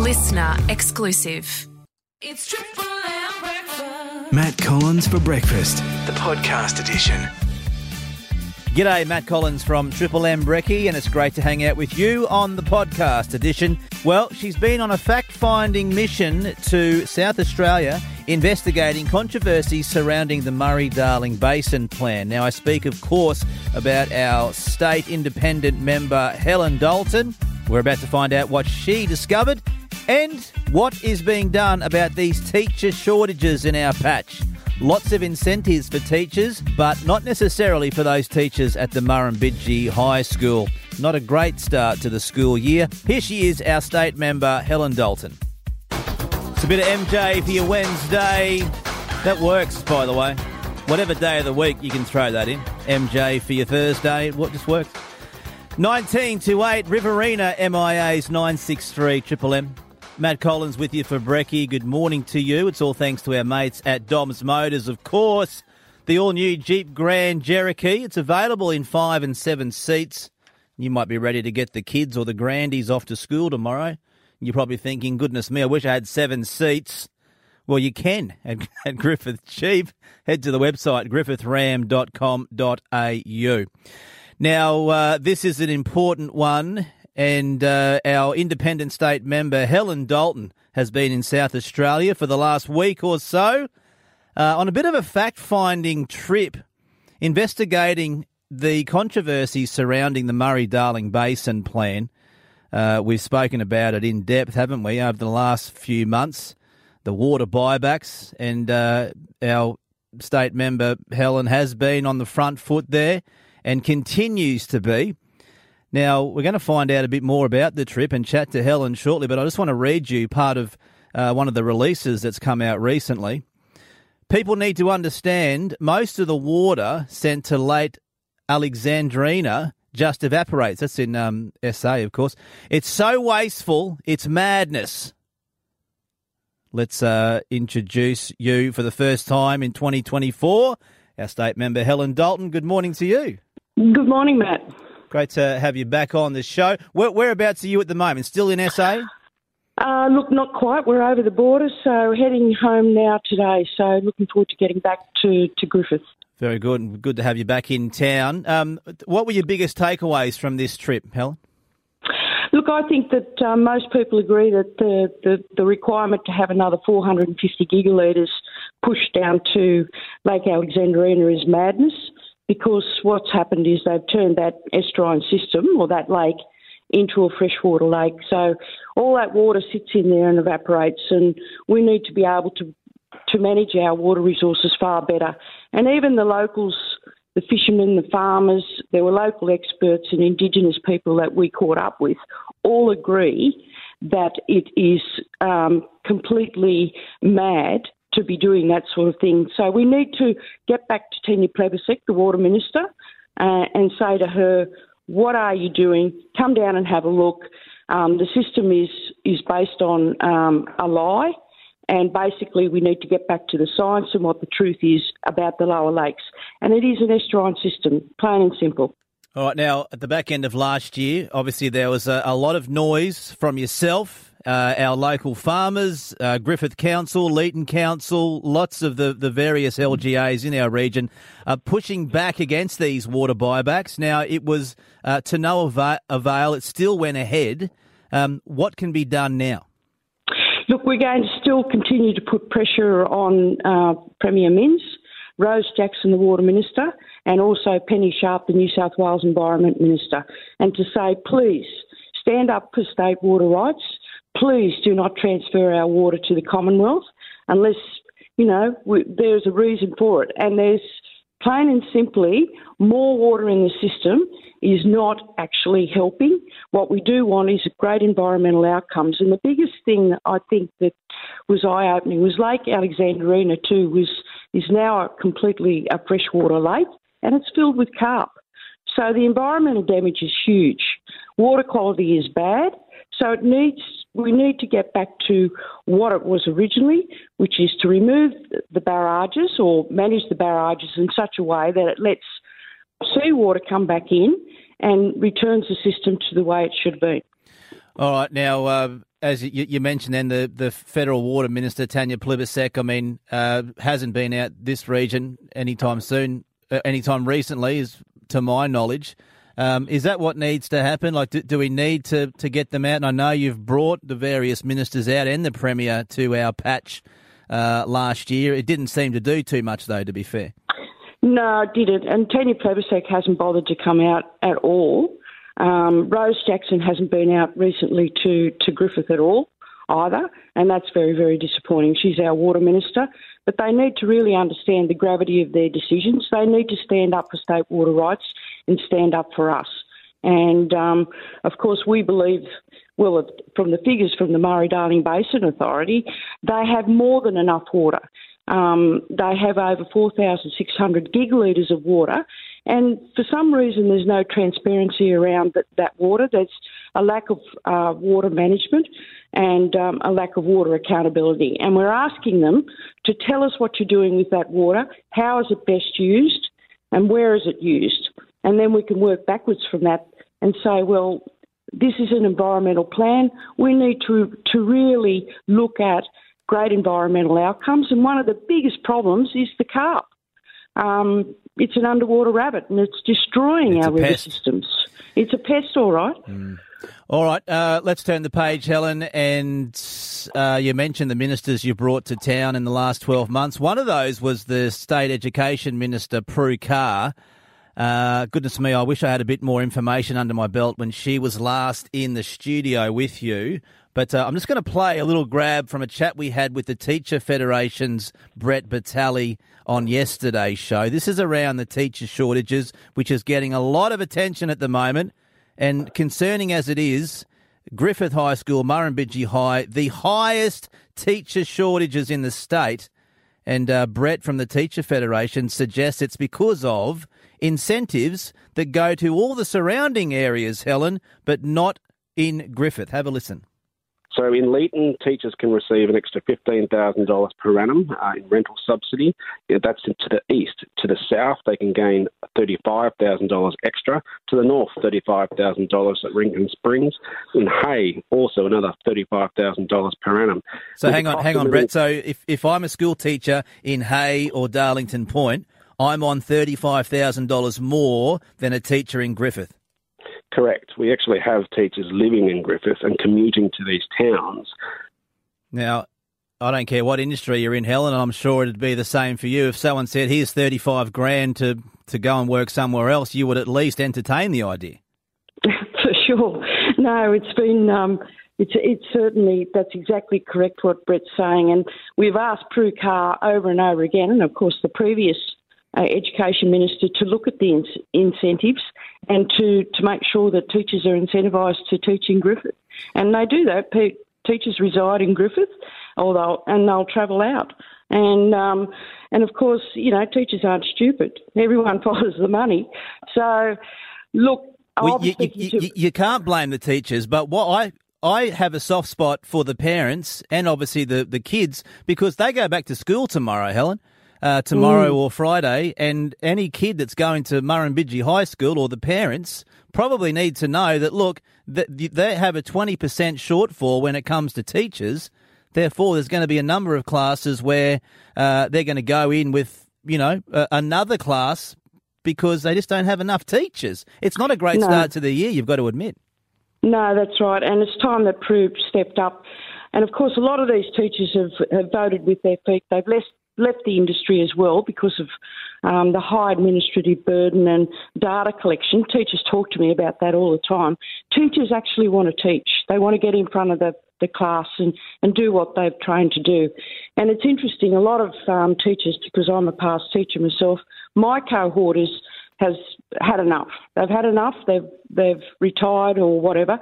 listener exclusive. It's Triple M breakfast. Matt Collins for breakfast, the podcast edition. G'day, Matt Collins from Triple M Brekkie, and it's great to hang out with you on the podcast edition. Well, she's been on a fact finding mission to South Australia investigating controversies surrounding the Murray Darling Basin Plan. Now, I speak, of course, about our state independent member, Helen Dalton. We're about to find out what she discovered and what is being done about these teacher shortages in our patch. Lots of incentives for teachers, but not necessarily for those teachers at the Murrumbidgee High School. Not a great start to the school year. Here she is, our state member, Helen Dalton. It's a bit of MJ for your Wednesday. That works, by the way. Whatever day of the week, you can throw that in. MJ for your Thursday. What just works? 19 to 8, Riverina MIA's 963 Triple M. Matt Collins with you for Brekkie. Good morning to you. It's all thanks to our mates at Dom's Motors, of course. The all new Jeep Grand Cherokee. It's available in five and seven seats. You might be ready to get the kids or the grandies off to school tomorrow. You're probably thinking, goodness me, I wish I had seven seats. Well, you can at, at Griffith Jeep. Head to the website, griffithram.com.au. Now, uh, this is an important one, and uh, our independent state member, Helen Dalton, has been in South Australia for the last week or so uh, on a bit of a fact finding trip investigating the controversy surrounding the Murray Darling Basin plan. Uh, we've spoken about it in depth, haven't we, over the last few months? The water buybacks, and uh, our state member Helen has been on the front foot there and continues to be. Now, we're going to find out a bit more about the trip and chat to Helen shortly, but I just want to read you part of uh, one of the releases that's come out recently. People need to understand most of the water sent to Lake Alexandrina just evaporates. That's in um, SA, of course. It's so wasteful, it's madness. Let's uh, introduce you for the first time in 2024, our state member Helen Dalton. Good morning to you. Good morning, Matt. Great to have you back on the show. Where, whereabouts are you at the moment? Still in SA? Uh, look, not quite. We're over the border, so heading home now today. So looking forward to getting back to, to Griffith. Very good, and good to have you back in town. Um, what were your biggest takeaways from this trip, Helen? Look, I think that uh, most people agree that the, the, the, requirement to have another 450 gigalitres pushed down to Lake Alexandrina is madness because what's happened is they've turned that estuarine system or that lake into a freshwater lake. So all that water sits in there and evaporates, and we need to be able to to manage our water resources far better. And even the locals, the fishermen, the farmers, there were local experts and Indigenous people that we caught up with, all agree that it is um, completely mad to be doing that sort of thing. So we need to get back to Tanya Plibersek, the water minister, uh, and say to her, "What are you doing? Come down and have a look." Um, the system is is based on um, a lie, and basically we need to get back to the science and what the truth is about the lower lakes. And it is an estuarine system, plain and simple. All right. Now, at the back end of last year, obviously there was a, a lot of noise from yourself uh, our local farmers, uh, Griffith Council, Leeton Council, lots of the, the various LGAs in our region are pushing back against these water buybacks. Now, it was uh, to no avail. It still went ahead. Um, what can be done now? Look, we're going to still continue to put pressure on uh, Premier Minns, Rose Jackson, the Water Minister, and also Penny Sharp, the New South Wales Environment Minister, and to say, please, stand up for state water rights please do not transfer our water to the Commonwealth unless, you know, we, there's a reason for it. And there's plain and simply more water in the system is not actually helping. What we do want is great environmental outcomes. And the biggest thing I think that was eye opening was Lake Alexandrina too was is now a completely a freshwater lake and it's filled with carp. So the environmental damage is huge. Water quality is bad. So it needs we need to get back to what it was originally, which is to remove the barrages or manage the barrages in such a way that it lets seawater come back in and returns the system to the way it should be. All right. Now, uh, as you, you, mentioned, then the, the federal water minister Tanya Plibersek, I mean, uh, hasn't been out this region anytime soon, uh, anytime recently, is to my knowledge. Um, is that what needs to happen? Like, do, do, we need to, to get them out? And I know you've brought the various ministers out and the premier to our patch uh, last year. It didn't seem to do too much, though. To be fair. No, it didn't. And Tanya Plibersek hasn't bothered to come out at all. Um, Rose Jackson hasn't been out recently to, to Griffith at all either, and that's very, very disappointing. She's our water minister, but they need to really understand the gravity of their decisions. They need to stand up for state water rights and stand up for us. And um, of course, we believe, well, from the figures from the Murray Darling Basin Authority, they have more than enough water. Um, they have over 4,600 gigalitres of water, and for some reason, there's no transparency around that, that water. There's a lack of uh, water management and um, a lack of water accountability. And we're asking them to tell us what you're doing with that water, how is it best used, and where is it used. And then we can work backwards from that and say, well, this is an environmental plan. We need to, to really look at great environmental outcomes. And one of the biggest problems is the carp. Um, it's an underwater rabbit and it's destroying it's our river pest. systems. It's a pest, all right. Mm. All right, uh, let's turn the page, Helen. And uh, you mentioned the ministers you brought to town in the last 12 months. One of those was the State Education Minister, Prue Car. Uh, goodness me, I wish I had a bit more information under my belt when she was last in the studio with you. But uh, I'm just going to play a little grab from a chat we had with the Teacher Federation's Brett Battali on yesterday's show. This is around the teacher shortages, which is getting a lot of attention at the moment. And concerning as it is, Griffith High School, Murrumbidgee High, the highest teacher shortages in the state. And uh, Brett from the Teacher Federation suggests it's because of incentives that go to all the surrounding areas, Helen, but not in Griffith. Have a listen. So in Leeton, teachers can receive an extra $15,000 per annum uh, in rental subsidy. Yeah, that's to the east. To the south, they can gain $35,000 extra. To the north, $35,000 at Rankins Springs. In Hay, also another $35,000 per annum. So hang on, hang on, Brett. So if, if I'm a school teacher in Hay or Darlington Point, I'm on $35,000 more than a teacher in Griffith. Correct. We actually have teachers living in Griffith and commuting to these towns. Now, I don't care what industry you're in, Helen, I'm sure it'd be the same for you. If someone said, here's 35 grand to, to go and work somewhere else, you would at least entertain the idea. for sure. No, it's been, um, it's, it's certainly, that's exactly correct what Brett's saying. And we've asked Prue Car over and over again, and of course the previous uh, Education Minister to look at the in- incentives and to, to make sure that teachers are incentivised to teach in Griffith. And they do that. Pe- teachers reside in Griffith, or they'll, and they'll travel out. And um, and of course, you know, teachers aren't stupid. Everyone follows the money. So, look, well, you, you, you, you, can't blame the teachers, but what I I have a soft spot for the parents and obviously the, the kids because they go back to school tomorrow, Helen uh, tomorrow mm. or Friday, and any kid that's going to Murrumbidgee High School or the parents probably need to know that look, that they have a twenty percent shortfall when it comes to teachers. Therefore, there's going to be a number of classes where uh, they're going to go in with you know uh, another class because they just don't have enough teachers. It's not a great no. start to the year. You've got to admit. No, that's right, and it's time that Prue stepped up. And of course, a lot of these teachers have, have voted with their feet. They've left left the industry as well because of um, the high administrative burden and data collection. Teachers talk to me about that all the time. Teachers actually want to teach. They want to get in front of the, the class and, and do what they've trained to do. And it's interesting, a lot of um, teachers, because I'm a past teacher myself, my cohort is, has had enough. They've had enough. They've, they've retired or whatever.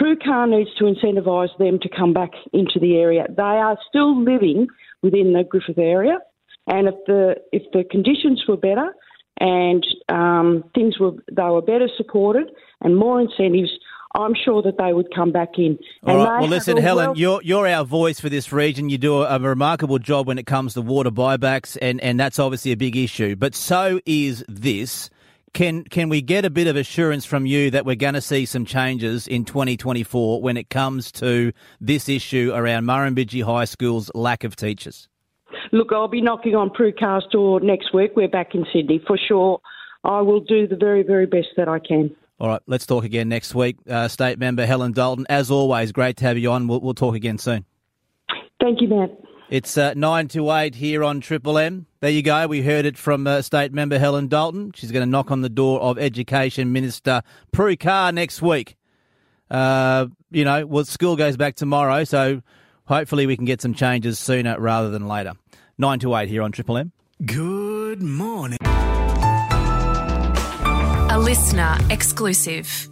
Prue Car needs to incentivise them to come back into the area. They are still living within the Griffith area. And if the if the conditions were better and um, things were they were better supported and more incentives, I'm sure that they would come back in. All right. Well, listen, Helen, you're you're our voice for this region. You do a, a, remarkable job when it comes to water buybacks, and and that's obviously a big issue. But so is this. Can can we get a bit of assurance from you that we're going to see some changes in 2024 when it comes to this issue around Murrumbidgee High School's lack of teachers? Look, I'll be knocking on Prue Car's door next week. We're back in Sydney for sure. I will do the very, very best that I can. All right, let's talk again next week. Uh, State member Helen Dalton, as always, great to have you on. We'll, we'll talk again soon. Thank you, Matt. It's uh, 9 to 8 here on Triple M. There you go. We heard it from uh, State Member Helen Dalton. She's going to knock on the door of Education Minister Prue Car next week. Uh, you know, well, school goes back tomorrow, so hopefully we can get some changes sooner rather than later. 9 to 8 here on Triple M. Good morning. A listener exclusive.